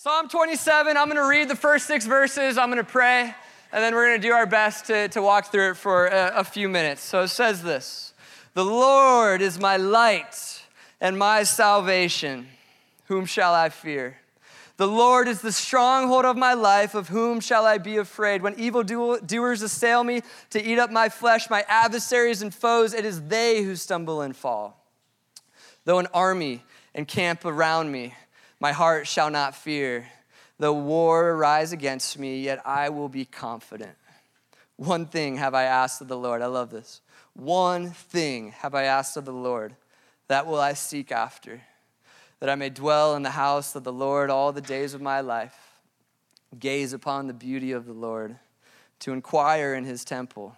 Psalm 27, I'm going to read the first six verses, I'm going to pray, and then we're going to do our best to, to walk through it for a, a few minutes. So it says this The Lord is my light and my salvation. Whom shall I fear? The Lord is the stronghold of my life. Of whom shall I be afraid? When evildoers assail me to eat up my flesh, my adversaries and foes, it is they who stumble and fall. Though an army encamp around me, my heart shall not fear. Though war arise against me, yet I will be confident. One thing have I asked of the Lord. I love this. One thing have I asked of the Lord. That will I seek after, that I may dwell in the house of the Lord all the days of my life, gaze upon the beauty of the Lord, to inquire in his temple.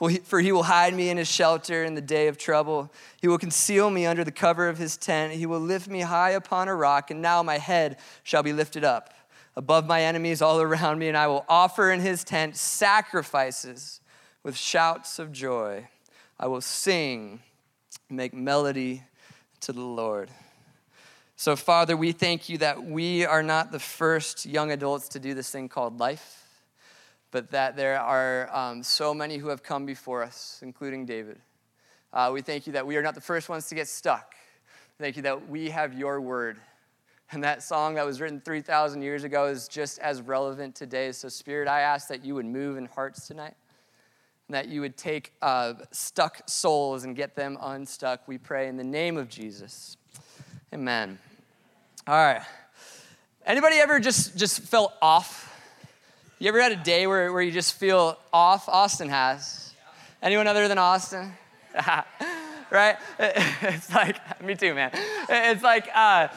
For he will hide me in his shelter in the day of trouble. He will conceal me under the cover of his tent. He will lift me high upon a rock, and now my head shall be lifted up above my enemies all around me, and I will offer in his tent sacrifices with shouts of joy. I will sing, make melody to the Lord. So, Father, we thank you that we are not the first young adults to do this thing called life but that there are um, so many who have come before us, including David. Uh, we thank you that we are not the first ones to get stuck. Thank you that we have your word. And that song that was written 3,000 years ago is just as relevant today. So, Spirit, I ask that you would move in hearts tonight, and that you would take uh, stuck souls and get them unstuck. We pray in the name of Jesus. Amen. All right. Anybody ever just, just felt off you ever had a day where, where you just feel off? Austin has. Anyone other than Austin? right? It's like, me too, man. It's like uh,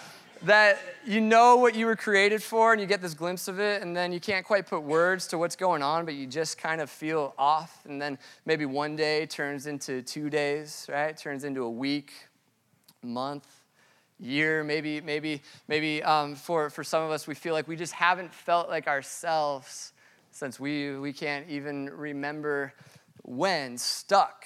that you know what you were created for and you get this glimpse of it, and then you can't quite put words to what's going on, but you just kind of feel off. And then maybe one day turns into two days, right? Turns into a week, month year maybe maybe maybe um, for for some of us we feel like we just haven't felt like ourselves since we, we can't even remember when. Stuck.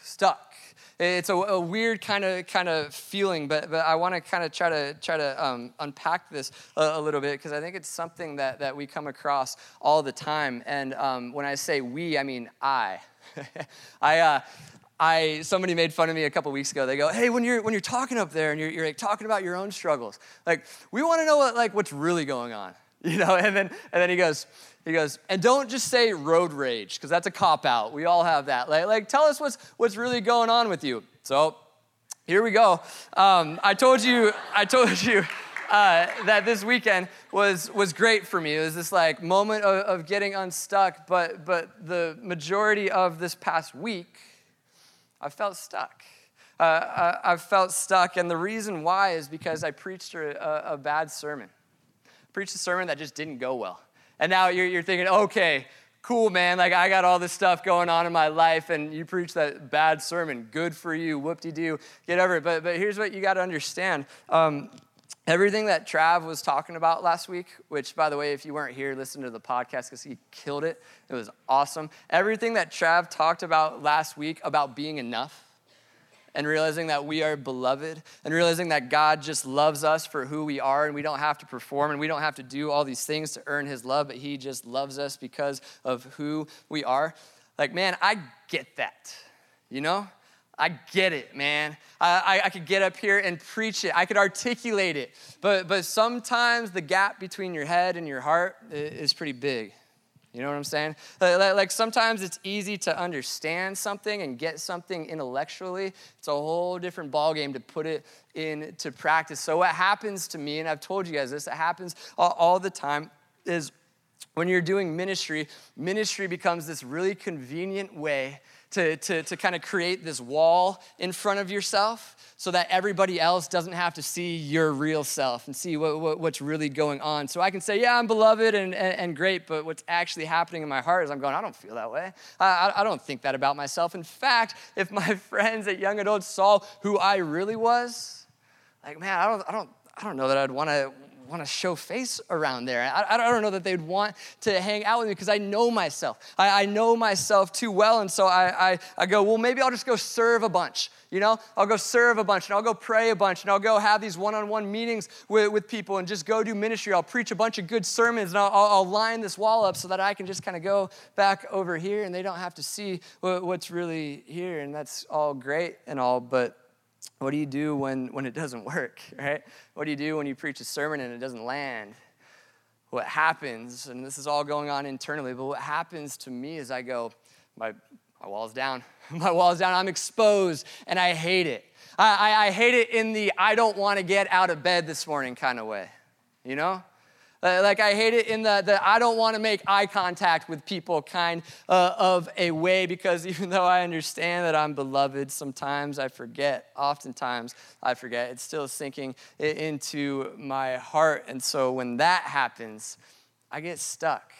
Stuck. It's a, a weird kind of kind of feeling, but, but I want to kind of try to try to um, unpack this a, a little bit because I think it's something that, that we come across all the time. And um, when I say we, I mean I. I, uh, I somebody made fun of me a couple weeks ago. They go, "Hey, when you're when you're talking up there and you're, you're like talking about your own struggles, like we want to know what like what's really going on, you know?" And then and then he goes, he goes, and don't just say road rage, because that's a cop out. We all have that. Like, like, tell us what's, what's really going on with you. So here we go. Um, I told you, I told you uh, that this weekend was, was great for me. It was this like moment of, of getting unstuck, but, but the majority of this past week, I felt stuck. Uh, I, I, felt stuck, and the reason why is because I preached a, a bad sermon. I preached a sermon that just didn't go well. And now you're, you're thinking, okay, cool, man. Like, I got all this stuff going on in my life, and you preach that bad sermon. Good for you. Whoop de doo. Get over it. But, but here's what you got to understand. Um, everything that Trav was talking about last week, which, by the way, if you weren't here, listen to the podcast because he killed it. It was awesome. Everything that Trav talked about last week about being enough and realizing that we are beloved and realizing that God just loves us for who we are and we don't have to perform and we don't have to do all these things to earn his love, but he just loves us because of who we are. Like, man, I get that, you know? I get it, man. I, I, I, could get up here and preach it. I could articulate it. But, but sometimes the gap between your head and your heart is pretty big. You know what I'm saying? Like sometimes it's easy to understand something and get something intellectually. It's a whole different ballgame to put it into practice. So what happens to me, and I've told you guys this, it happens all the time, is when you're doing ministry, ministry becomes this really convenient way to, to, to kind of create this wall in front of yourself so that everybody else doesn't have to see your real self and see what, what, what's really going on. So I can say, yeah, I'm beloved and, and, and, great, but what's actually happening in my heart is I'm going, I don't feel that way. I, I don't think that about myself. In fact, if my friends at Young Adults saw who I really was, like, man, I don't, I don't, I don't know that I'd want to want to show face around there. I, I don't know that they'd want to hang out with me because I know myself. I, I, know myself too well. And so I, I, I go, well, maybe I'll just go serve a bunch. You know, I'll go serve a bunch and I'll go pray a bunch and I'll go have these one on one meetings with, with people and just go do ministry. I'll preach a bunch of good sermons and I'll, I'll line this wall up so that I can just kind of go back over here and they don't have to see what, what's really here. And that's all great and all, but what do you do when, when it doesn't work, right? What do you do when you preach a sermon and it doesn't land? What happens, and this is all going on internally, but what happens to me is I go, my my wall's down. My wall's down. I'm exposed and I hate it. I, I, I hate it in the I don't want to get out of bed this morning kind of way. You know? Like I hate it in the, the I don't want to make eye contact with people kind uh, of a way because even though I understand that I'm beloved, sometimes I forget. Oftentimes I forget. It's still sinking into my heart. And so when that happens, I get stuck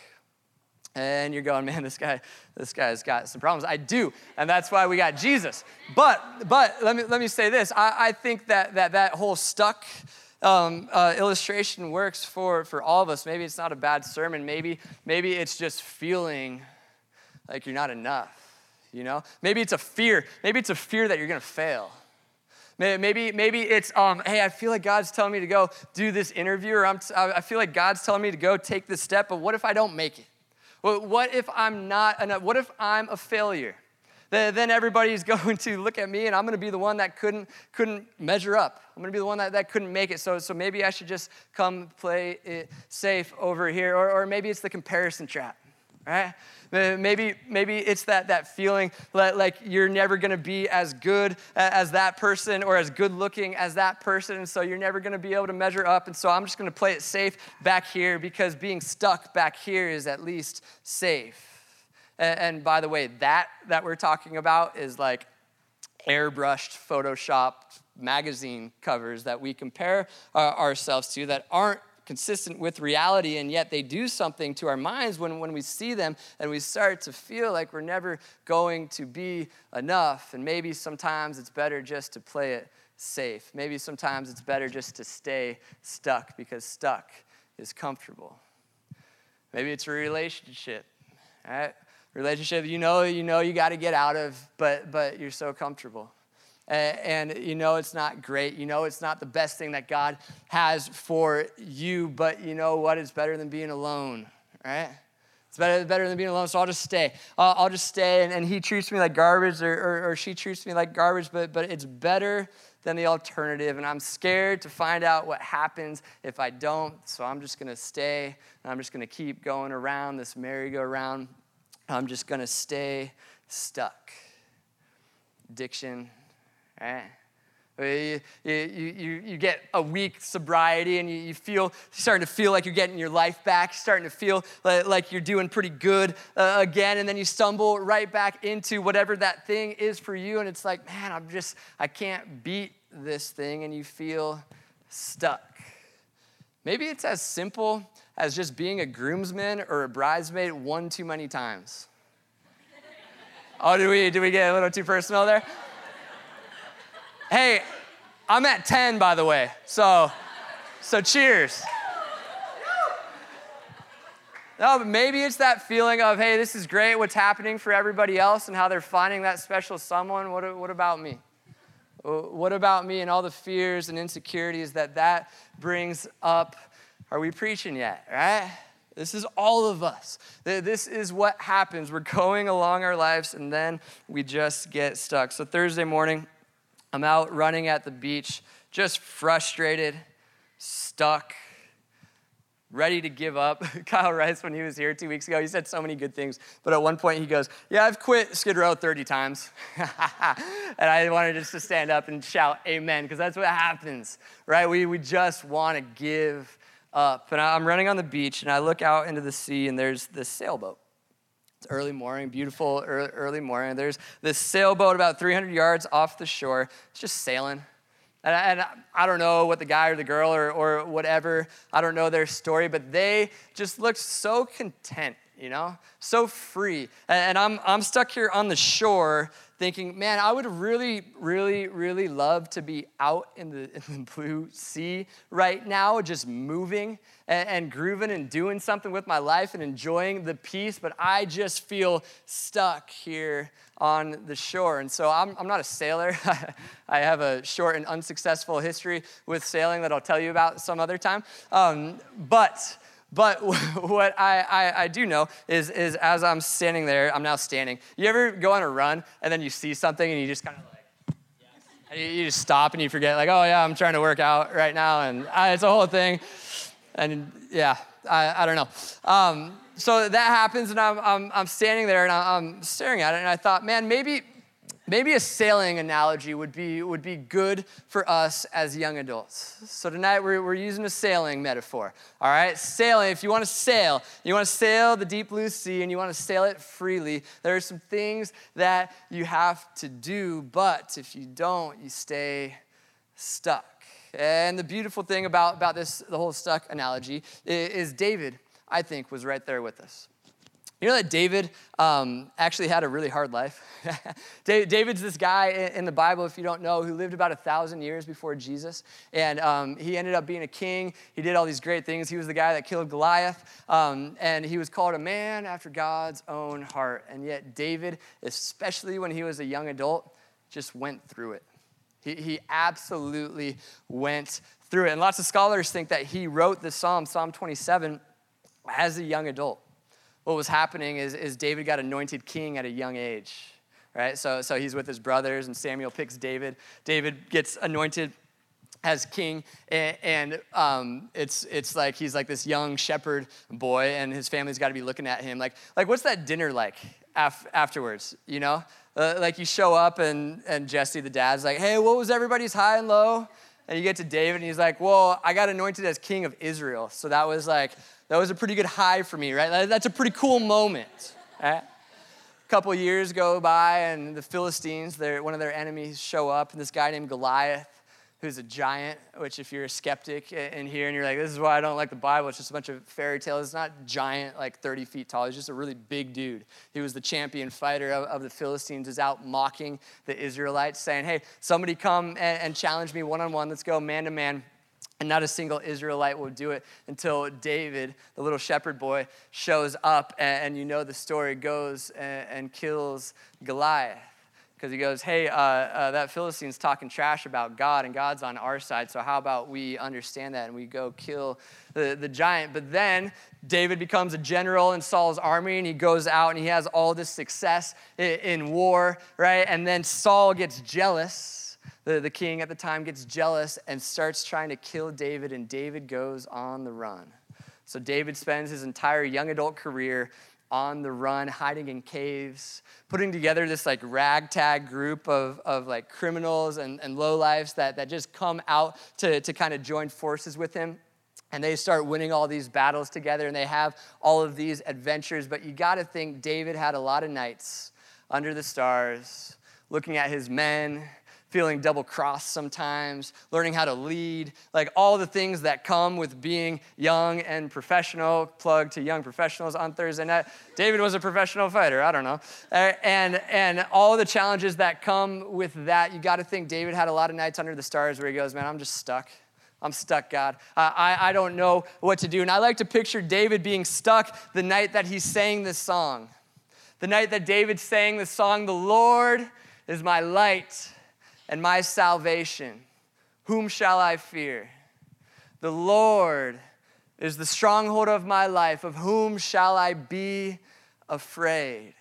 and you're going, man, this guy, this guy's got some problems. I do, and that's why we got Jesus. But, but let me let me say this. I, I think that that that whole stuck um, uh, illustration works for for all of us. Maybe it's not a bad sermon. Maybe maybe it's just feeling like you're not enough. You know, maybe it's a fear. Maybe it's a fear that you're gonna fail. Maybe, maybe it's, um, hey, I feel like God's telling me to go do this interview, or I'm, I feel like God's telling me to go take this step, but what if I don't make it? What if I'm not enough? What if I'm a failure? Then everybody's going to look at me and I'm going to be the one that couldn't, couldn't measure up. I'm going to be the one that, that couldn't make it. So, so maybe I should just come play it safe over here. Or, or maybe it's the comparison trap right? Maybe, maybe it's that, that feeling that like you're never gonna be as good as that person or as good looking as that person, and so you're never gonna be able to measure up. And so I'm just gonna play it safe back here because being stuck back here is at least safe. And, and by the way, that that we're talking about is like airbrushed, photoshopped magazine covers that we compare uh, ourselves to that aren't consistent with reality, and yet they do something to our minds when, when we see them and we start to feel like we're never going to be enough. And maybe sometimes it's better just to play it safe. Maybe sometimes it's better just to stay stuck because stuck is comfortable. Maybe it's a relationship, right? Relationship you know you know you got to get out of, but but you're so comfortable and you know it's not great. You know it's not the best thing that God has for you, but you know what? It's better than being alone, right? It's better, better than being alone, so I'll just stay. I'll just stay, and, and, he treats me like garbage, or, or, or she treats me like garbage, but, but it's better than the alternative, and I'm scared to find out what happens if I don't, so I'm just gonna stay, and I'm just gonna keep going around this merry-go-round. I'm just gonna stay stuck. Addiction, right? You, you, you, you get a week sobriety and you, you feel starting to feel like you're getting your life back, starting to feel like you're doing pretty good uh, again, and then you stumble right back into whatever that thing is for you, and it's like, man, I'm just, I can't beat this thing, and you feel stuck. Maybe it's as simple as just being a groomsman or a bridesmaid one too many times. oh, did we, did we get a little too personal there? Hey, I'm at 10, by the way. So, so cheers. No, but maybe it's that feeling of, hey, this is great, what's happening for everybody else and how they're finding that special someone. What, what about me? What about me and all the fears and insecurities that that brings up? Are we preaching yet, right? This is all of us. This is what happens. We're going along our lives and then we just get stuck. So, Thursday morning, I'm out running at the beach, just frustrated, stuck, ready to give up. Kyle Rice, when he was here two weeks ago, he said so many good things. But at one point, he goes, Yeah, I've quit Skid Row 30 times. and I wanted just to stand up and shout amen, because that's what happens, right? We, we just want to give up. And I'm running on the beach, and I look out into the sea, and there's this sailboat. It's early morning, beautiful early morning. There's this sailboat about 300 yards off the shore. It's just sailing. And I, and I don't know what the guy or the girl or, or whatever, I don't know their story, but they just looked so content you know? So free. And I'm, I'm stuck here on the shore thinking, man, I would really, really, really love to be out in the, in the blue sea right now, just moving and, and grooving and doing something with my life and enjoying the peace, but I just feel stuck here on the shore. And so I'm, I'm not a sailor. I have a short and unsuccessful history with sailing that I'll tell you about some other time. Um, but but what I, I, I, do know is, is as I'm standing there, I'm now standing. You ever go on a run and then you see something and you just kind of like, yeah. you, you just stop and you forget, like, oh yeah, I'm trying to work out right now. And I, it's a whole thing. And yeah, I, I don't know. Um, so that happens and I'm, I'm, I'm standing there and I'm staring at it and I thought, man, maybe, maybe a sailing analogy would be, would be good for us as young adults. So tonight we're, we're using a sailing metaphor. All right, sailing, if you want to sail, you want to sail the deep blue sea and you want to sail it freely, there are some things that you have to do, but if you don't, you stay stuck. And the beautiful thing about, about this, the whole stuck analogy, is David, I think, was right there with us. You know that David um, actually had a really hard life? David's this guy in the Bible, if you don't know, who lived about a thousand years before Jesus. And um, he ended up being a king. He did all these great things. He was the guy that killed Goliath. Um, and he was called a man after God's own heart. And yet, David, especially when he was a young adult, just went through it. He, he absolutely went through it. And lots of scholars think that he wrote the Psalm, Psalm 27, as a young adult. What was happening is, is David got anointed king at a young age, right? So, so he's with his brothers, and Samuel picks David. David gets anointed as king and, and um, it's, it's like he's like this young shepherd boy and his family's got to be looking at him like, like what's that dinner like af- afterwards you know uh, like you show up and, and Jesse, the dad's like, hey, what was everybody's high and low? And you get to David and he's like, well, I got anointed as king of Israel. So that was like, that was a pretty good high for me, right? That's a pretty cool moment. Right? A couple years go by and the Philistines, one of their enemies, show up, and this guy named Goliath who's a giant, which if you're a skeptic in here and you're like, this is why I don't like the Bible, it's just a bunch of fairy tales. It's not giant, like 30 feet tall. He's just a really big dude. He was the champion fighter of, of the Philistines, is out mocking the Israelites, saying, hey, somebody come and, and challenge me one-on-one. Let's go man to man. And not a single Israelite will do it until David, the little shepherd boy, shows up, and, and you know the story goes and, and kills Goliath because he goes, Hey, uh, uh, that Philistine's talking trash about God, and God's on our side, so how about we understand that and we go kill the, the giant? But then David becomes a general in Saul's army, and he goes out and he has all this success in, in war, right? And then Saul gets jealous. The, the king at the time gets jealous and starts trying to kill David, and David goes on the run. So David spends his entire young adult career on the run, hiding in caves, putting together this like ragtag group of, of like criminals and, and lowlifes that, that just come out to, to kind of join forces with him. And they start winning all these battles together and they have all of these adventures. But you got to think David had a lot of nights under the stars, looking at his men, feeling double crossed sometimes, learning how to lead, like all the things that come with being young and professional. Plug to young professionals on Thursday night. David was a professional fighter, I don't know. Uh, and, and all the challenges that come with that, you got to think David had a lot of nights under the stars where he goes, Man, I'm just stuck. I'm stuck, God. I, I don't know what to do. And I like to picture David being stuck the night that he sang this song. The night that David sang the song, The Lord is my light and my salvation. Whom shall I fear? The Lord is the stronghold of my life. Of whom shall I be afraid?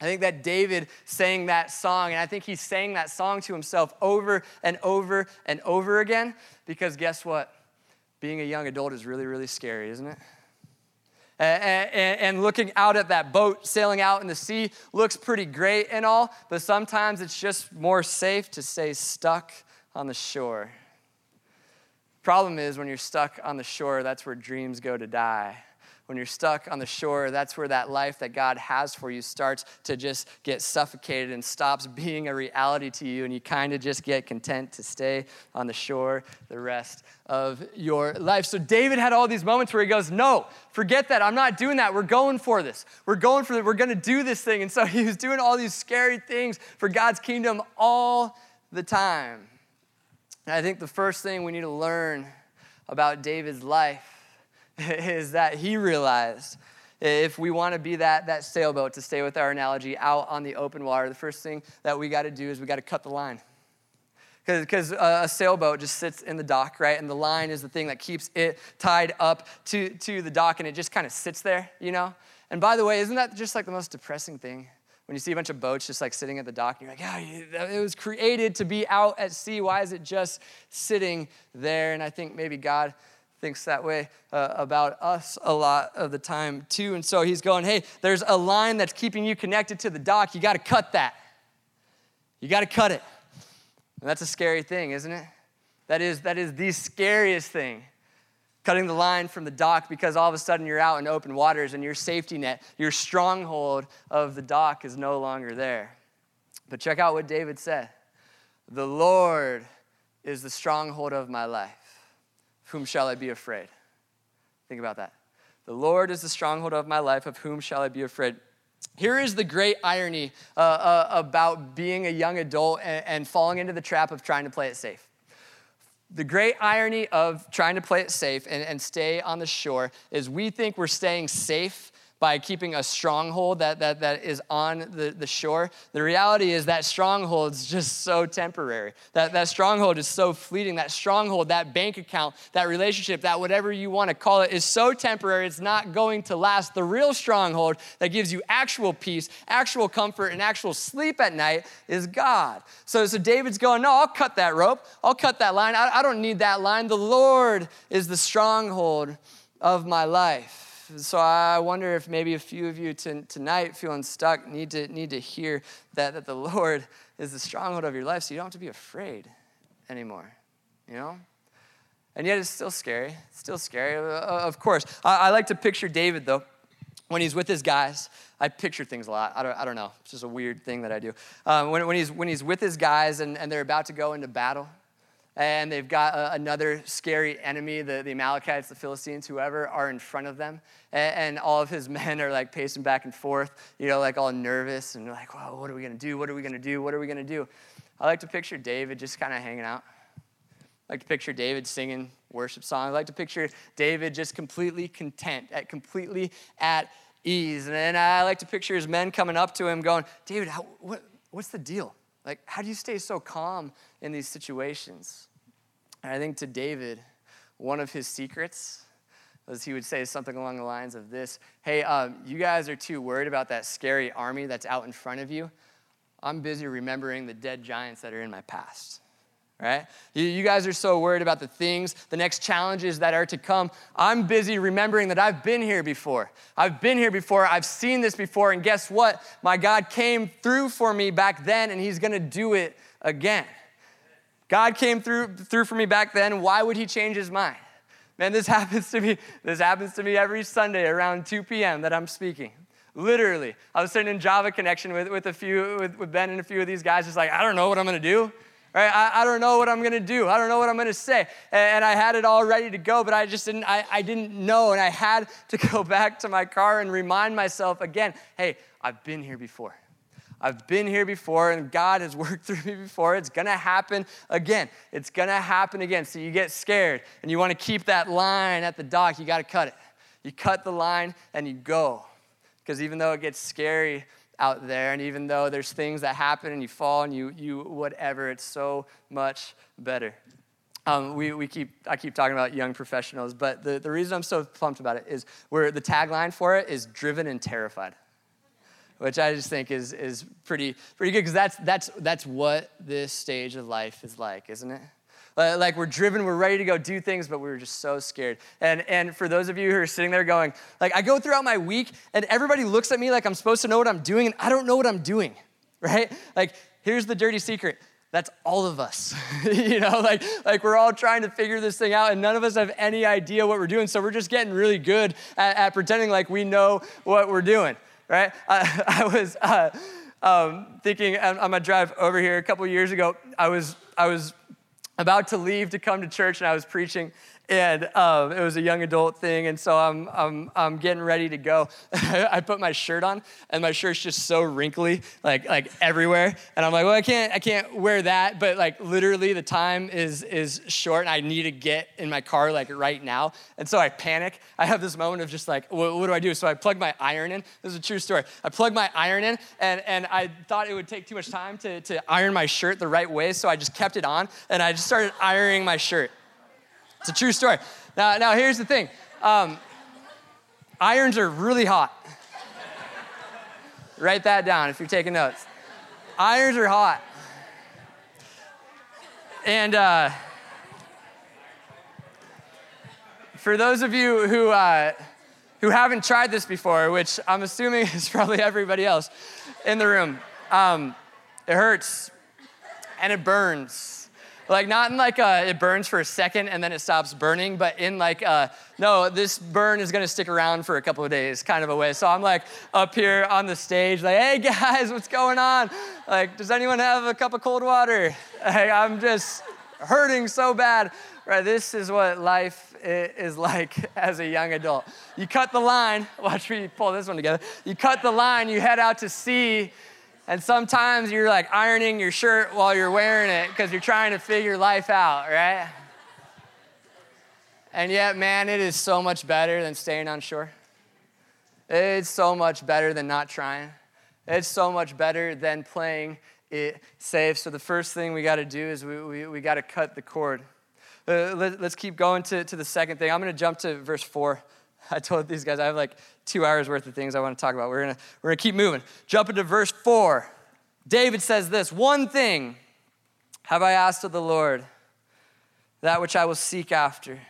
I think that David sang that song, and I think he sang that song to himself over and over and over again because guess what? Being a young adult is really, really scary, isn't it? And, looking out at that boat sailing out in the sea looks pretty great and all, but sometimes it's just more safe to stay stuck on the shore. Problem is, when you're stuck on the shore, that's where dreams go to die. When you're stuck on the shore, that's where that life that God has for you starts to just get suffocated and stops being a reality to you, and you kind of just get content to stay on the shore the rest of your life. So David had all these moments where he goes, No, forget that. I'm not doing that. We're going for this. We're going for it. We're going to do this thing. And so he was doing all these scary things for God's kingdom all the time. And I think the first thing we need to learn about David's life is that he realized if we want to be that, that sailboat, to stay with our analogy, out on the open water, the first thing that we got to do is we got to cut the line. Because a sailboat just sits in the dock, right? And the line is the thing that keeps it tied up to, to the dock, and it just kind of sits there, you know? And by the way, isn't that just like the most depressing thing? When you see a bunch of boats just like sitting at the dock, and you're like, oh, yeah, it was created to be out at sea. Why is it just sitting there? And I think maybe God thinks that way uh, about us a lot of the time too. And so he's going, hey, there's a line that's keeping you connected to the dock. You got to cut that. You got to cut it. And that's a scary thing, isn't it? That is, that is the scariest thing. Cutting the line from the dock because all of a sudden you're out in open waters and your safety net, your stronghold of the dock is no longer there. But check out what David said The Lord is the stronghold of my life whom shall I be afraid? Think about that. The Lord is the stronghold of my life, of whom shall I be afraid? Here is the great irony uh, uh, about being a young adult and, and falling into the trap of trying to play it safe. The great irony of trying to play it safe and, and stay on the shore is we think we're staying safe by keeping a stronghold that, that, that is on the, the shore. The reality is that stronghold is just so temporary. That, that stronghold is so fleeting. That stronghold, that bank account, that relationship, that whatever you want to call it, is so temporary, it's not going to last. The real stronghold that gives you actual peace, actual comfort, and actual sleep at night is God. So, so David's going, No, I'll cut that rope. I'll cut that line. I, I don't need that line. The Lord is the stronghold of my life. So I wonder if maybe a few of you t- tonight feeling stuck need to, need to hear that, that the Lord is the stronghold of your life so you don't have to be afraid anymore, you know? And yet it's still scary. It's still scary, uh, of course. I, I like to picture David, though, when he's with his guys. I picture things a lot. I don't, I don't know. It's just a weird thing that I do. Um, when, when, he's, when he's with his guys and, and they're about to go into battle, and they've got a, another scary enemy, the, the Amalekites, the Philistines, whoever, are in front of them. And, and, all of his men are like pacing back and forth, you know, like all nervous and like, well, what are we gonna do? What are we gonna do? What are we gonna do? I like to picture David just kind of hanging out. I like to picture David singing worship songs. I like to picture David just completely content, at completely at ease. And then I like to picture his men coming up to him going, David, how, what, what's the deal? Like, how do you stay so calm in these situations? And I think to David, one of his secrets was he would say something along the lines of this Hey, um, you guys are too worried about that scary army that's out in front of you. I'm busy remembering the dead giants that are in my past right? You, guys are so worried about the things, the next challenges that are to come. I'm busy remembering that I've been here before. I've been here before. I've seen this before. And guess what? My God came through for me back then, and He's gonna do it again. God came through, through for me back then. Why would He change His mind? Man, this happens to me. This happens to me every Sunday around 2 p.m. that I'm speaking. Literally, I was sitting in Java connection with, with a few with, with Ben and a few of these guys, just like I don't know what I'm gonna do. Right? I, I don't know what I'm gonna do. I don't know what I'm gonna say. And, and I had it all ready to go, but I just didn't, I, I didn't know. And I had to go back to my car and remind myself again hey, I've been here before. I've been here before and God has worked through me before. It's gonna happen again. It's gonna happen again. So you get scared and you wanna keep that line at the dock, you gotta cut it. You cut the line and you go. Because even though it gets scary, out there. And even though there's things that happen and you fall and you, you whatever, it's so much better. Um, we, we keep, I keep talking about young professionals, but the, the reason I'm so pumped about it is where the tagline for it is driven and terrified, which I just think is, is pretty, pretty good because that's, that's, that's what this stage of life is like, isn't it? Like we're driven, we're ready to go do things, but we were just so scared. And, and for those of you who are sitting there going, like I go throughout my week and everybody looks at me like I'm supposed to know what I'm doing and I don't know what I'm doing, right? Like here's the dirty secret. that's all of us. you know, like, like we're all trying to figure this thing out and none of us have any idea what we're doing. So we're just getting really good at, at pretending like we know what we're doing, right? I, I was uh, um, thinking on my drive over here a couple years ago, I was, I was about to leave to come to church and I was preaching and um, it was a young adult thing and so i'm, I'm, I'm getting ready to go. I put my shirt on and my shirt's just so wrinkly like, like everywhere and i'm like well i can't i can't wear that but like literally the time is is short and i need to get in my car like right now and so i panic. I have this moment of just like what, what do i do? So i plug my iron in. This is a true story. I plug my iron in and, and i thought it would take too much time to, to iron my shirt the right way so i just kept it on and i just started ironing my shirt it's a true story. Now, now here's the thing um, irons are really hot. Write that down if you're taking notes. Irons are hot. And uh, for those of you who, uh, who haven't tried this before, which I'm assuming is probably everybody else in the room, um, it hurts and it burns like not in like a, it burns for a second and then it stops burning, but in like a, no, this burn is gonna stick around for a couple of days kind of a way. So I'm like up here on the stage, like, hey guys, what's going on? Like, does anyone have a cup of cold water? Like, I'm just hurting so bad. Right, this is what life is like as a young adult. You cut the line, watch me pull this one together. You cut the line, you head out to sea and sometimes you're like ironing your shirt while you're wearing it because you're trying to figure life out, right? And yet, man, it is so much better than staying on shore. It's so much better than not trying. It's so much better than playing it safe. So, the first thing we got to do is we, we, we got to cut the cord. Uh, let, us keep going to, to the second thing. I'm going to jump to verse 4. I told these guys I have like two hours worth of things I want to talk about. We're gonna we're gonna keep moving. Jump into verse four. David says this: One thing have I asked of the Lord, that which I will seek after,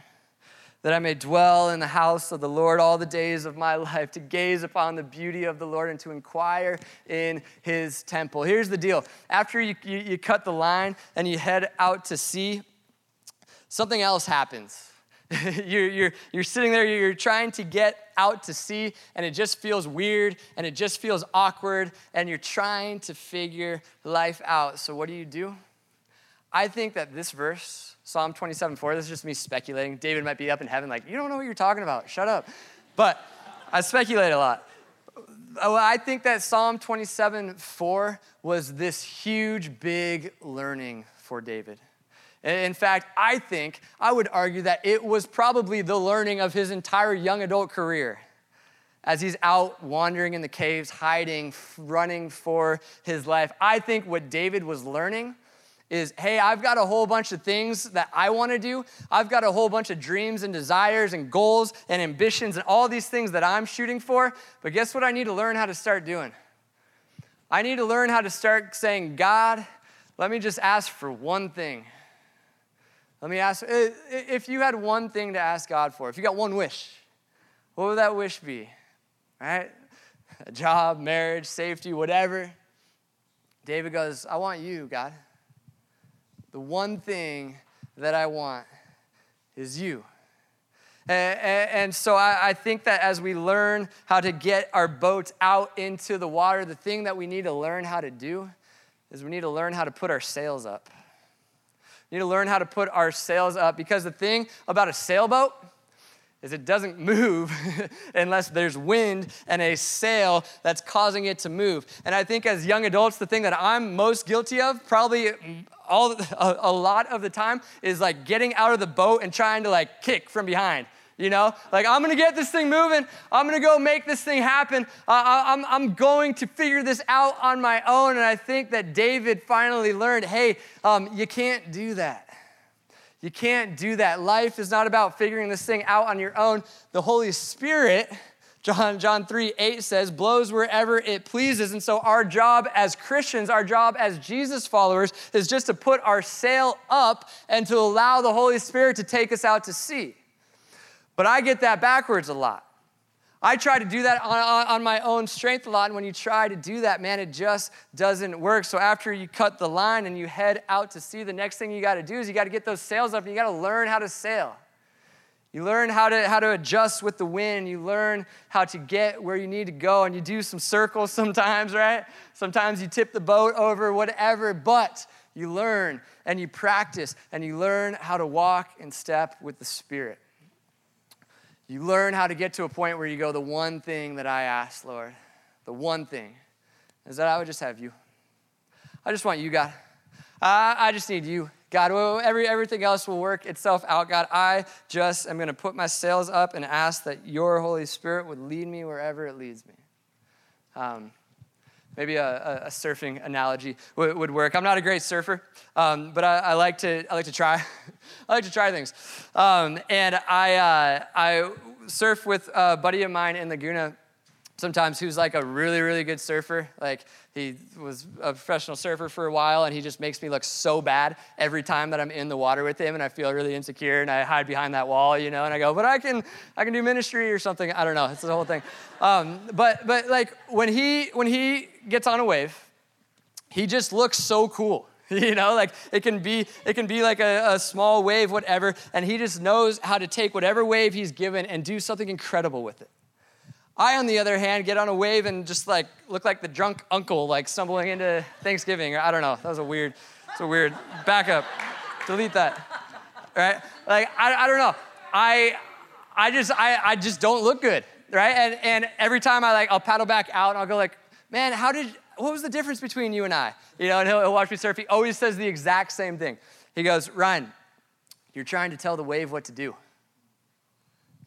that I may dwell in the house of the Lord all the days of my life, to gaze upon the beauty of the Lord and to inquire in his temple. Here's the deal: after you, you, you cut the line and you head out to sea, something else happens you're, you're, you're sitting there, you're trying to get out to sea, and it just feels weird and it just feels awkward, and you're trying to figure life out. So, what do you do? I think that this verse, Psalm 27 4, this is just me speculating. David might be up in heaven, like, you don't know what you're talking about, shut up. But I speculate a lot. Oh, I think that Psalm 27 4 was this huge, big learning for David. In fact, I think, I would argue that it was probably the learning of his entire young adult career as he's out wandering in the caves, hiding, running for his life. I think what David was learning is hey, I've got a whole bunch of things that I want to do. I've got a whole bunch of dreams and desires and goals and ambitions and all these things that I'm shooting for. But guess what I need to learn how to start doing? I need to learn how to start saying, God, let me just ask for one thing. Let me ask uh, if you had one thing to ask God for, if you got one wish, what would that wish be? Right? A job, marriage, safety, whatever. David goes, I want you, God. The one thing that I want is you. And, so I think that as we learn how to get our boats out into the water, the thing that we need to learn how to do is we need to learn how to put our sails up. We need to learn how to put our sails up because the thing about a sailboat is it doesn't move unless there's wind and a sail that's causing it to move. And I think as young adults, the thing that I'm most guilty of, probably all a, a lot of the time, is like getting out of the boat and trying to like kick from behind. You know, like I'm gonna get this thing moving. I'm gonna go make this thing happen. Uh, I'm, I'm going to figure this out on my own. And I think that David finally learned hey, um, you can't do that. You can't do that. Life is not about figuring this thing out on your own. The Holy Spirit, John, John 3 8 says, blows wherever it pleases. And so, our job as Christians, our job as Jesus followers, is just to put our sail up and to allow the Holy Spirit to take us out to sea. But I get that backwards a lot. I try to do that on, on, my own strength a lot. And when you try to do that, man, it just doesn't work. So after you cut the line and you head out to sea, the next thing you got to do is you got to get those sails up and you got to learn how to sail. You learn how to, how to adjust with the wind. You learn how to get where you need to go. And you do some circles sometimes, right? Sometimes you tip the boat over, whatever. But you learn and you practice and you learn how to walk in step with the Spirit. You learn how to get to a point where you go, the one thing that I ask, Lord, the one thing is that I would just have you. I just want you, God. I, I just need you. God, every, everything else will work itself out. God, I just am going to put my sails up and ask that your Holy Spirit would lead me wherever it leads me. Um, maybe a, a, surfing analogy would, would, work. I'm not a great surfer, um, but I, I, like to, I like to try. I like to try things. Um, and I, uh, I surf with a buddy of mine in Laguna sometimes who's like a really, really good surfer. Like he was a professional surfer for a while and he just makes me look so bad every time that I'm in the water with him and I feel really insecure and I hide behind that wall, you know, and I go, but I can, I can do ministry or something. I don't know. It's the whole thing. Um, but, but like when he, when he gets on a wave, he just looks so cool you know like it can be it can be like a, a, small wave whatever and he just knows how to take whatever wave he's given and do something incredible with it I, on the other hand, get on a wave and just like look like the drunk uncle, like stumbling into Thanksgiving. I don't know. That was a weird, it's a weird backup. Delete that. Right? Like, I, I don't know. I, I just, I, I just don't look good. Right? And, and every time I like, I'll paddle back out and I'll go like, man, how did, what was the difference between you and I? You know, and he'll, he'll watch me surf. He always says the exact same thing. He goes, Ryan, you're trying to tell the wave what to do.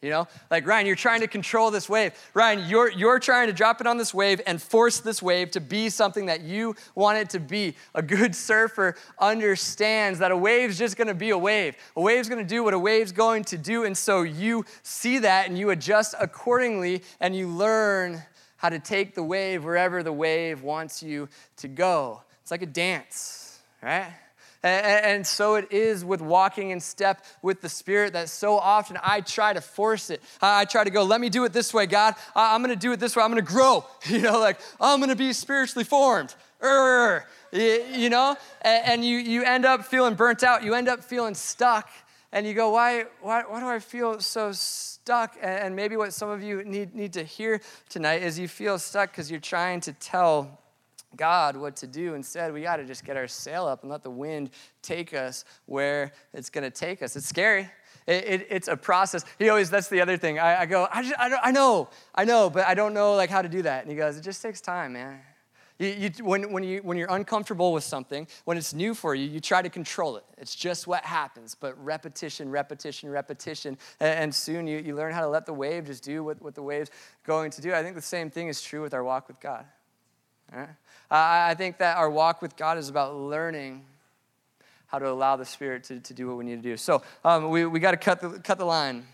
You know, like Ryan, you're trying to control this wave. Ryan, you're, you're trying to drop it on this wave and force this wave to be something that you want it to be. A good surfer understands that a wave's just gonna be a wave. A wave's gonna do what a wave's going to do. And so you see that and you adjust accordingly and you learn how to take the wave wherever the wave wants you to go. It's like a dance, right? And so it is with walking in step with the Spirit that so often I try to force it. I try to go, let me do it this way, God. I'm going to do it this way. I'm going to grow. You know, like I'm going to be spiritually formed. You know, and you, you end up feeling burnt out. You end up feeling stuck. And you go, why, why, why do I feel so stuck? And maybe what some of you need, need to hear tonight is you feel stuck because you're trying to tell God what to do. Instead, we got to just get our sail up and let the wind take us where it's going to take us. It's scary. It, it, it's a process. He always, that's the other thing. I, I go, I, just, I, I, know, I know, but I don't know like how to do that. And he goes, it just takes time, man. You, you, when, when, you, when you're uncomfortable with something, when it's new for you, you try to control it. It's just what happens. But repetition, repetition, repetition. And, and soon you, you learn how to let the wave just do what, what the wave's going to do. I think the same thing is true with our walk with God. Right? I think that our walk with God is about learning how to allow the Spirit to, to do what we need to do. So um, we, we got to cut the, cut the line.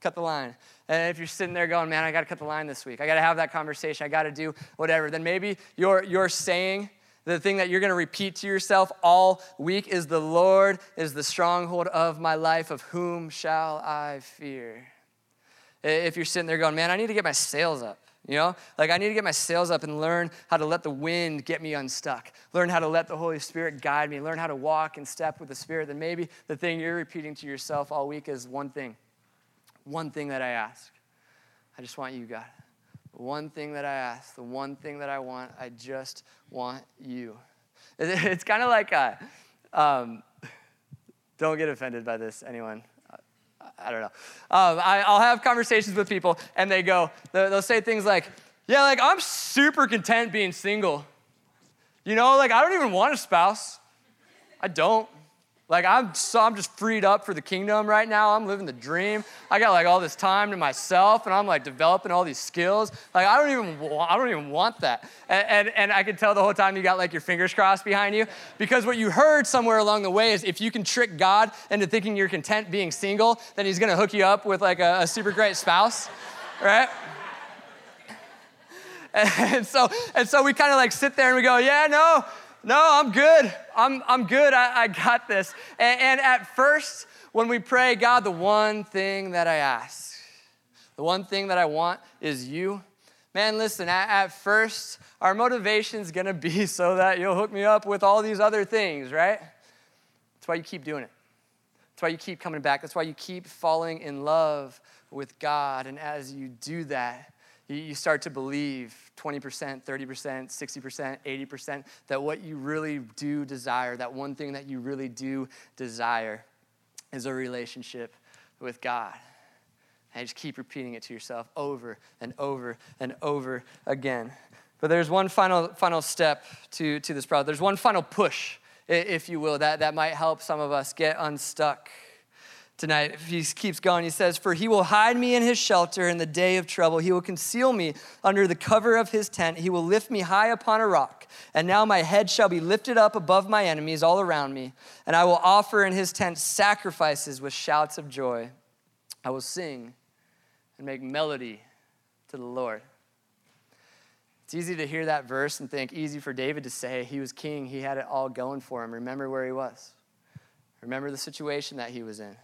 Cut the line. And if you're sitting there going, man, I got to cut the line this week, I got to have that conversation, I got to do whatever, then maybe you're, you're saying, the thing that you're going to repeat to yourself all week is the Lord is the stronghold of my life. Of whom shall I fear? If you're sitting there going, man, I need to get my sails up. You know, like I need to get my sails up and learn how to let the wind get me unstuck. Learn how to let the Holy Spirit guide me. Learn how to walk in step with the Spirit. Then maybe the thing you're repeating to yourself all week is one thing. One thing that I ask. I just want you, God. One thing that I ask, the one thing that I want, I just want you. It's kind of like a, um, don't get offended by this, anyone. I don't know. Um, I, will have conversations with people, and they go, they'll say things like, "Yeah, like I'm super content being single. You know, like I don't even want a spouse. I don't. Like I'm so I'm just freed up for the kingdom right now. I'm living the dream. I got like all this time to myself, and I'm like developing all these skills. Like I don't even I don't even want that. And, and and I can tell the whole time you got like your fingers crossed behind you, because what you heard somewhere along the way is if you can trick God into thinking you're content being single, then He's gonna hook you up with like a, a super great spouse, right? And so, and so we kind of like sit there and we go, yeah, no, no, I'm good. I'm, I'm good. I, I got this. And, and at first, when we pray, God, the one thing that I ask, the one thing that I want is you. Man, listen, at, at first, our motivation is gonna be so that you'll hook me up with all these other things, right? That's why you keep doing it. That's why you keep coming back. That's why you keep falling in love with God. And as you do that, you start to believe 20%, 30%, 60%, 80% that what you really do desire, that one thing that you really do desire, is a relationship with God. And just keep repeating it to yourself over and over and over again. But there's one final, final step to, to this problem. There's one final push, if you will, that, that might help some of us get unstuck tonight. If he keeps going. He says, For he will hide me in his shelter in the day of trouble. He will conceal me under the cover of his tent. He will lift me high upon a rock. And now my head shall be lifted up above my enemies all around me. And I will offer in his tent sacrifices with shouts of joy. I will sing and make melody to the Lord. It's easy to hear that verse and think, easy for David to say, he was king, he had it all going for him. Remember where he was. Remember the situation that he was in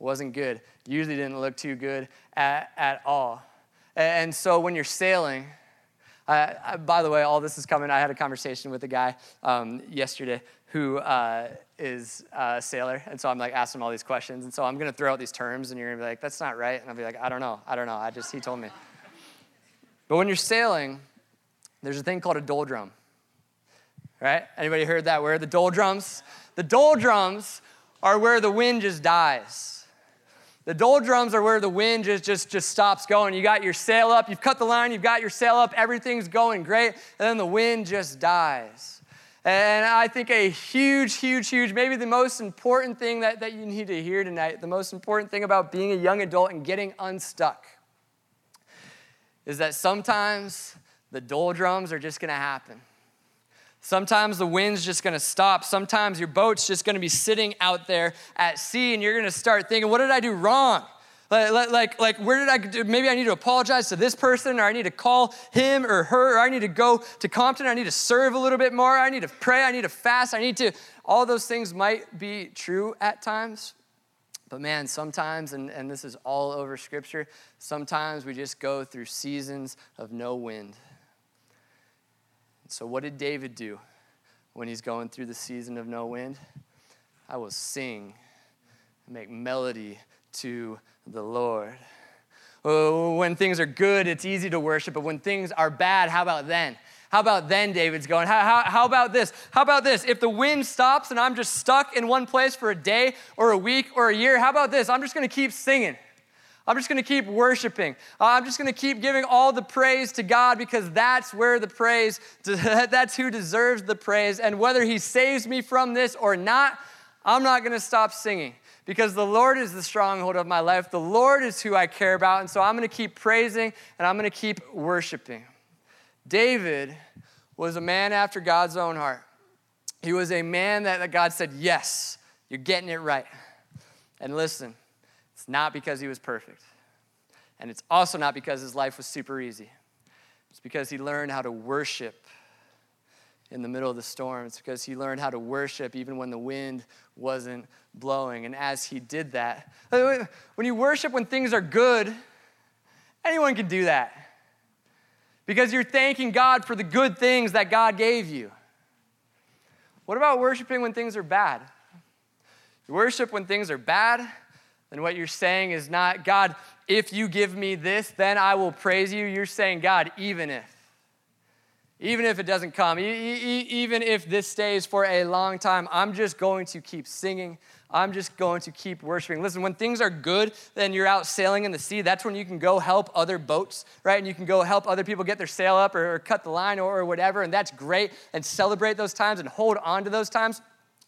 wasn't good. Usually didn't look too good at, at all. And so when you're sailing, I, I, by the way, all this is coming. I had a conversation with a guy um, yesterday who uh, is a sailor, and so I'm like asking him all these questions, and so I'm gonna throw out these terms, and you're gonna be like, "That's not right," and I'll be like, "I don't know, I don't know. I just he told me." But when you're sailing, there's a thing called a doldrum, right? Anybody heard that word? The doldrums. The doldrums are where the wind just dies. The doldrums are where the wind just, just, just stops going. You got your sail up, you've cut the line, you've got your sail up, everything's going great, and then the wind just dies. And I think a huge, huge, huge, maybe the most important thing that, that you need to hear tonight, the most important thing about being a young adult and getting unstuck, is that sometimes the doldrums are just gonna happen. Sometimes the wind's just gonna stop. Sometimes your boat's just gonna be sitting out there at sea and you're gonna start thinking, what did I do wrong? Like, like, like, where did I do? Maybe I need to apologize to this person, or I need to call him or her, or I need to go to Compton, I need to serve a little bit more, I need to pray, I need to fast, I need to. All those things might be true at times. But man, sometimes, and, and this is all over scripture, sometimes we just go through seasons of no wind. So, what did David do when he's going through the season of no wind? I will sing, make melody to the Lord. Oh, when things are good, it's easy to worship, but when things are bad, how about then? How about then, David's going? How, how, how, about this? How about this? If the wind stops and I'm just stuck in one place for a day or a week or a year, how about this? I'm just gonna keep singing. I'm just going to keep worshiping. Uh, I'm just going to keep giving all the praise to God because that's where the praise, that's who deserves the praise. And whether He saves me from this or not, I'm not going to stop singing because the Lord is the stronghold of my life. The Lord is who I care about. And so I'm going to keep praising and I'm going to keep worshiping. David was a man after God's own heart. He was a man that God said, Yes, you're getting it right. And listen, it's not because he was perfect. And it's also not because his life was super easy. It's because he learned how to worship in the middle of the storm. It's because he learned how to worship even when the wind wasn't blowing. And as he did that, when you worship when things are good, anyone can do that. Because you're thanking God for the good things that God gave you. What about worshiping when things are bad? You worship when things are bad, then what you're saying is not, God, if you give me this, then I will praise you. You're saying, God, even if. Even if it doesn't come, even if this stays for a long time, I'm just going to keep singing. I'm just going to keep worshiping. Listen, when things are good, then you're out sailing in the sea. That's when you can go help other boats, right? And you can go help other people get their sail up or, cut the line or whatever. And that's great. And celebrate those times and hold on to those times.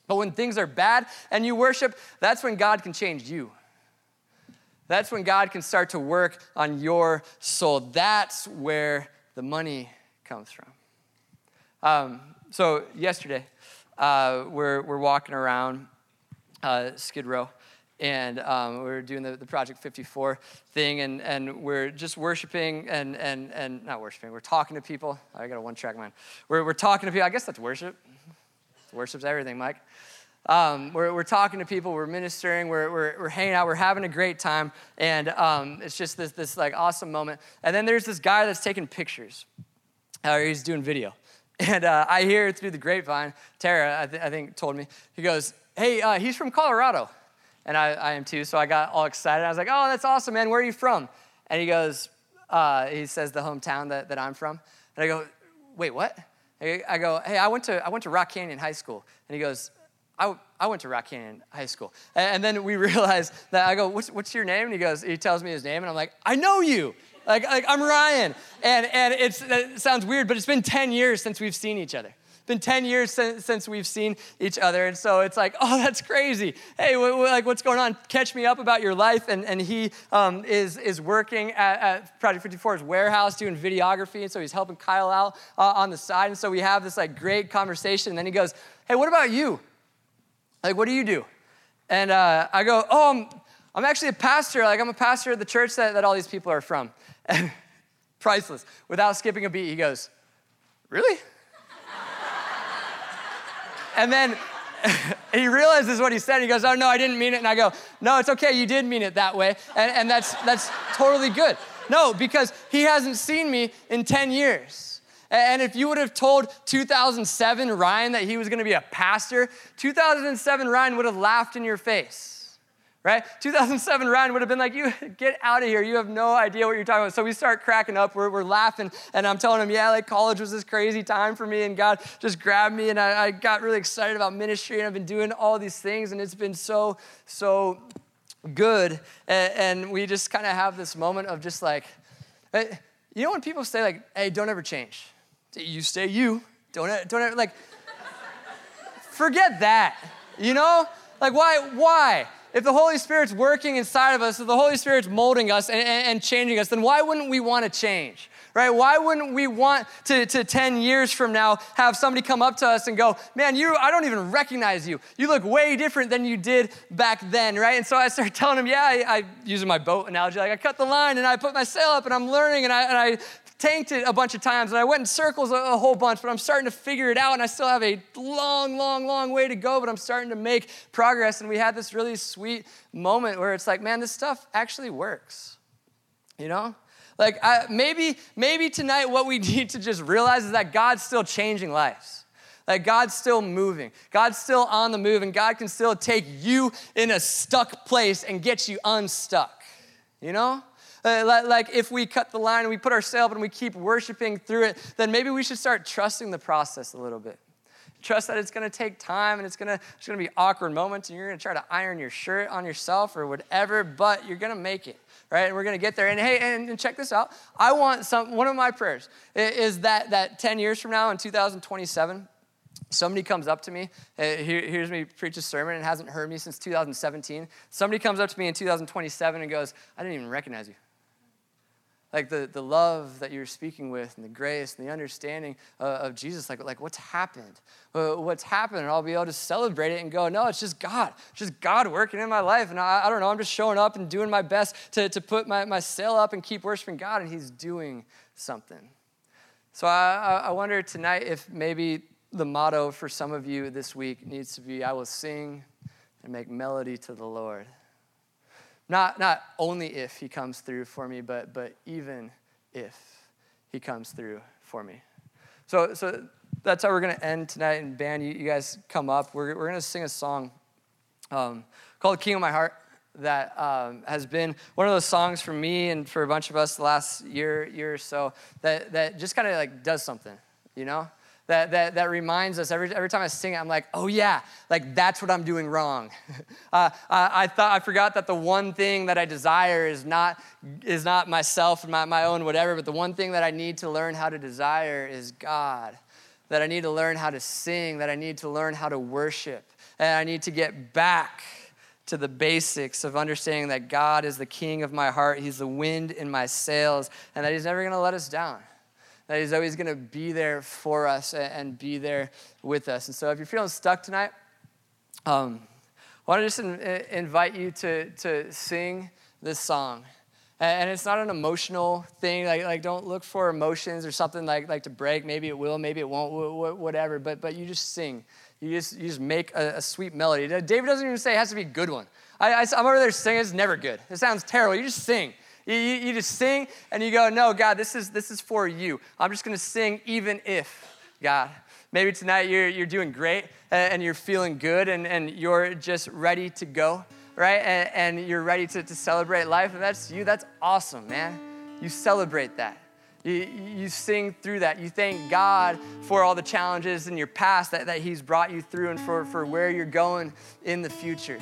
But when things are bad and you worship, that's when God can change you. That's when God can start to work on your soul. That's where the money comes from. Um, so, yesterday, uh, we're, we're walking around uh, Skid Row and um, we're doing the, the Project 54 thing, and, and we're just worshiping and, and, and not worshiping, we're talking to people. I got a one track mind. We're, we're talking to people. I guess that's worship. Worship's everything, Mike. Um, we're, we're talking to people, we're ministering, we're, we're, we're hanging out, we're having a great time, and um, it's just this, this like awesome moment. And then there's this guy that's taking pictures, or he's doing video. And uh, I hear through the grapevine, Tara, I, th- I think, told me, he goes, Hey, uh, he's from Colorado. And I, I, am too, so I got all excited. I was like, Oh, that's awesome, man. Where are you from? And he goes, uh, He says the hometown that, that I'm from. And I go, Wait, what? I go, Hey, I went to, I went to Rock Canyon High School. And he goes, I, I went to Rock Canyon High School. And, then we realized that I go, what's, what's your name? And he goes, he tells me his name, and I'm like, I know you. Like, like I'm Ryan. And, and it's, it sounds weird, but it's been 10 years since we've seen each other. It's been 10 years since, since we've seen each other. And so it's like, oh, that's crazy. Hey, what, what, like, what's going on? Catch me up about your life. And, and he um, is, is working at, at Project 54's warehouse doing videography. And so he's helping Kyle out uh, on the side. And so we have this like great conversation. And then he goes, hey, what about you? Like, what do you do? And uh, I go, oh, I'm, I'm actually a pastor. Like, I'm a pastor at the church that, that all these people are from. And priceless. Without skipping a beat, he goes, really? and then he realizes what he said. He goes, oh, no, I didn't mean it. And I go, no, it's okay. You did mean it that way. And, and that's, that's totally good. No, because he hasn't seen me in 10 years. And if you would have told 2007 Ryan that he was going to be a pastor, 2007 Ryan would have laughed in your face, right? 2007 Ryan would have been like, You get out of here. You have no idea what you're talking about. So we start cracking up. We're, we're laughing. And I'm telling him, Yeah, like college was this crazy time for me. And God just grabbed me. And I, I got really excited about ministry. And I've been doing all these things. And it's been so, so good. And, and we just kind of have this moment of just like, eh, you know, when people say, like, Hey, don't ever change you stay you. Don't, uh, don't uh, like, forget that, you know? Like, why, why? If the Holy Spirit's working inside of us, if the Holy Spirit's molding us and, and, and changing us, then why wouldn't we want to change? right? Why wouldn't we want to, to 10 years from now have somebody come up to us and go, man, you, I don't even recognize you. You look way different than you did back then, right? And so I started telling him, yeah, I, I using my boat analogy, like I cut the line and I put my sail up and I'm learning and I, and I tanked it a bunch of times and I went in circles a, a, whole bunch, but I'm starting to figure it out and I still have a long, long, long way to go, but I'm starting to make progress. And we had this really sweet moment where it's like, man, this stuff actually works. You know? Like I, maybe, maybe tonight what we need to just realize is that God's still changing lives. Like God's still moving. God's still on the move, and God can still take you in a stuck place and get you unstuck. You know? Uh, like if we cut the line and we put our sails and we keep worshiping through it, then maybe we should start trusting the process a little bit. Trust that it's gonna take time and it's gonna, it's gonna be awkward moments and you're gonna try to iron your shirt on yourself or whatever, but you're gonna make it, right? And we're gonna get there. And hey, and, and check this out. I want some, one of my prayers is that, that 10 years from now in 2027, somebody comes up to me, uh, hears me preach a sermon and hasn't heard me since 2017. Somebody comes up to me in 2027 and goes, I didn't even recognize you like the, the love that you're speaking with and the grace and the understanding of Jesus, like, like what's happened? Uh, what's happened? And I'll be able to celebrate it and go, no, it's just God. It's just God working in my life. And I, I don't know, I'm just showing up and doing my best to, to put my, my sail up and keep worshiping God, and He's doing something. So I, I wonder tonight if maybe the motto for some of you this week needs to be I will sing and make melody to the Lord. Not, not only if he comes through for me, but, but even if he comes through for me. So, so that's how we're going to end tonight. And, band, you, you guys come up. We're, we're going to sing a song um, called King of My Heart that um, has been one of those songs for me and for a bunch of us the last year, year or so that, that just kind of like does something, you know? That, that, that reminds us every, every time I sing it, I'm like, oh yeah, like that's what I'm doing wrong. uh, I, I, thought I forgot that the one thing that I desire is not, is not myself and my, my own whatever, but the one thing that I need to learn how to desire is God. That I need to learn how to sing, that I need to learn how to worship, and I need to get back to the basics of understanding that God is the king of my heart, He's the wind in my sails, and that He's never gonna let us down that He's always going to be there for us and be there with us. And so if you're feeling stuck tonight, um, I want to just in, invite you to, to sing this song. And it's not an emotional thing. Like, like don't look for emotions or something like, like to break. Maybe it will, maybe it won't, whatever. But, but you just sing. You just, you just make a, a sweet melody. David doesn't even say it has to be a good one. I, I, am over there singing, it's never good. It sounds terrible. You just sing. You, you, just sing and you go, no, God, this is, this is for you. I'm just going to sing even if, God. Maybe tonight you're, you're doing great and you're feeling good and, and you're just ready to go right? And, and you're ready to, to celebrate life, and that's you, that's awesome, man. You celebrate that. You, you sing through that. You thank God for all the challenges in your past that, that He's brought you through and for, for where you're going in the future.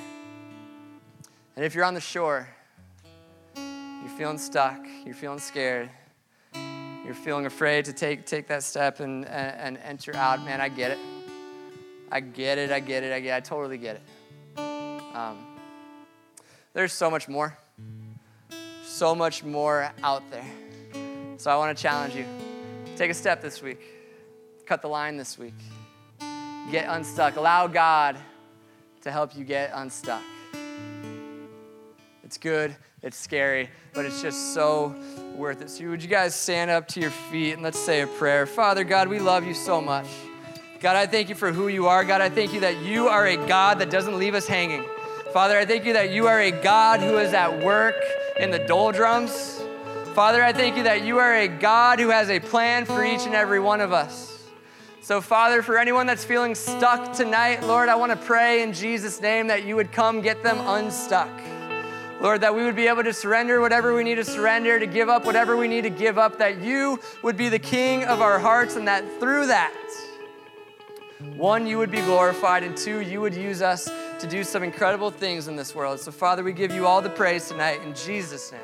And if you're on the shore, you're feeling stuck, you're feeling scared, you're feeling afraid to take, take that step and, and, and enter out, man, I get it. I get it, I get it, I get it, I totally get it. Um, there's so much more. So much more out there. So I want to challenge you. Take a step this week. Cut the line this week. Get unstuck. Allow God to help you get unstuck. It's good, it's scary, but it's just so worth it. So, would you guys stand up to your feet and let's say a prayer? Father God, we love you so much. God, I thank you for who you are. God, I thank you that you are a God that doesn't leave us hanging. Father, I thank you that you are a God who is at work in the doldrums. Father, I thank you that you are a God who has a plan for each and every one of us. So, Father, for anyone that's feeling stuck tonight, Lord, I want to pray in Jesus' name that you would come get them unstuck. Lord, that we would be able to surrender whatever we need to surrender, to give up whatever we need to give up, that you would be the king of our hearts, and that through that, one, you would be glorified, and two, you would use us to do some incredible things in this world. So, Father, we give you all the praise tonight in Jesus' name.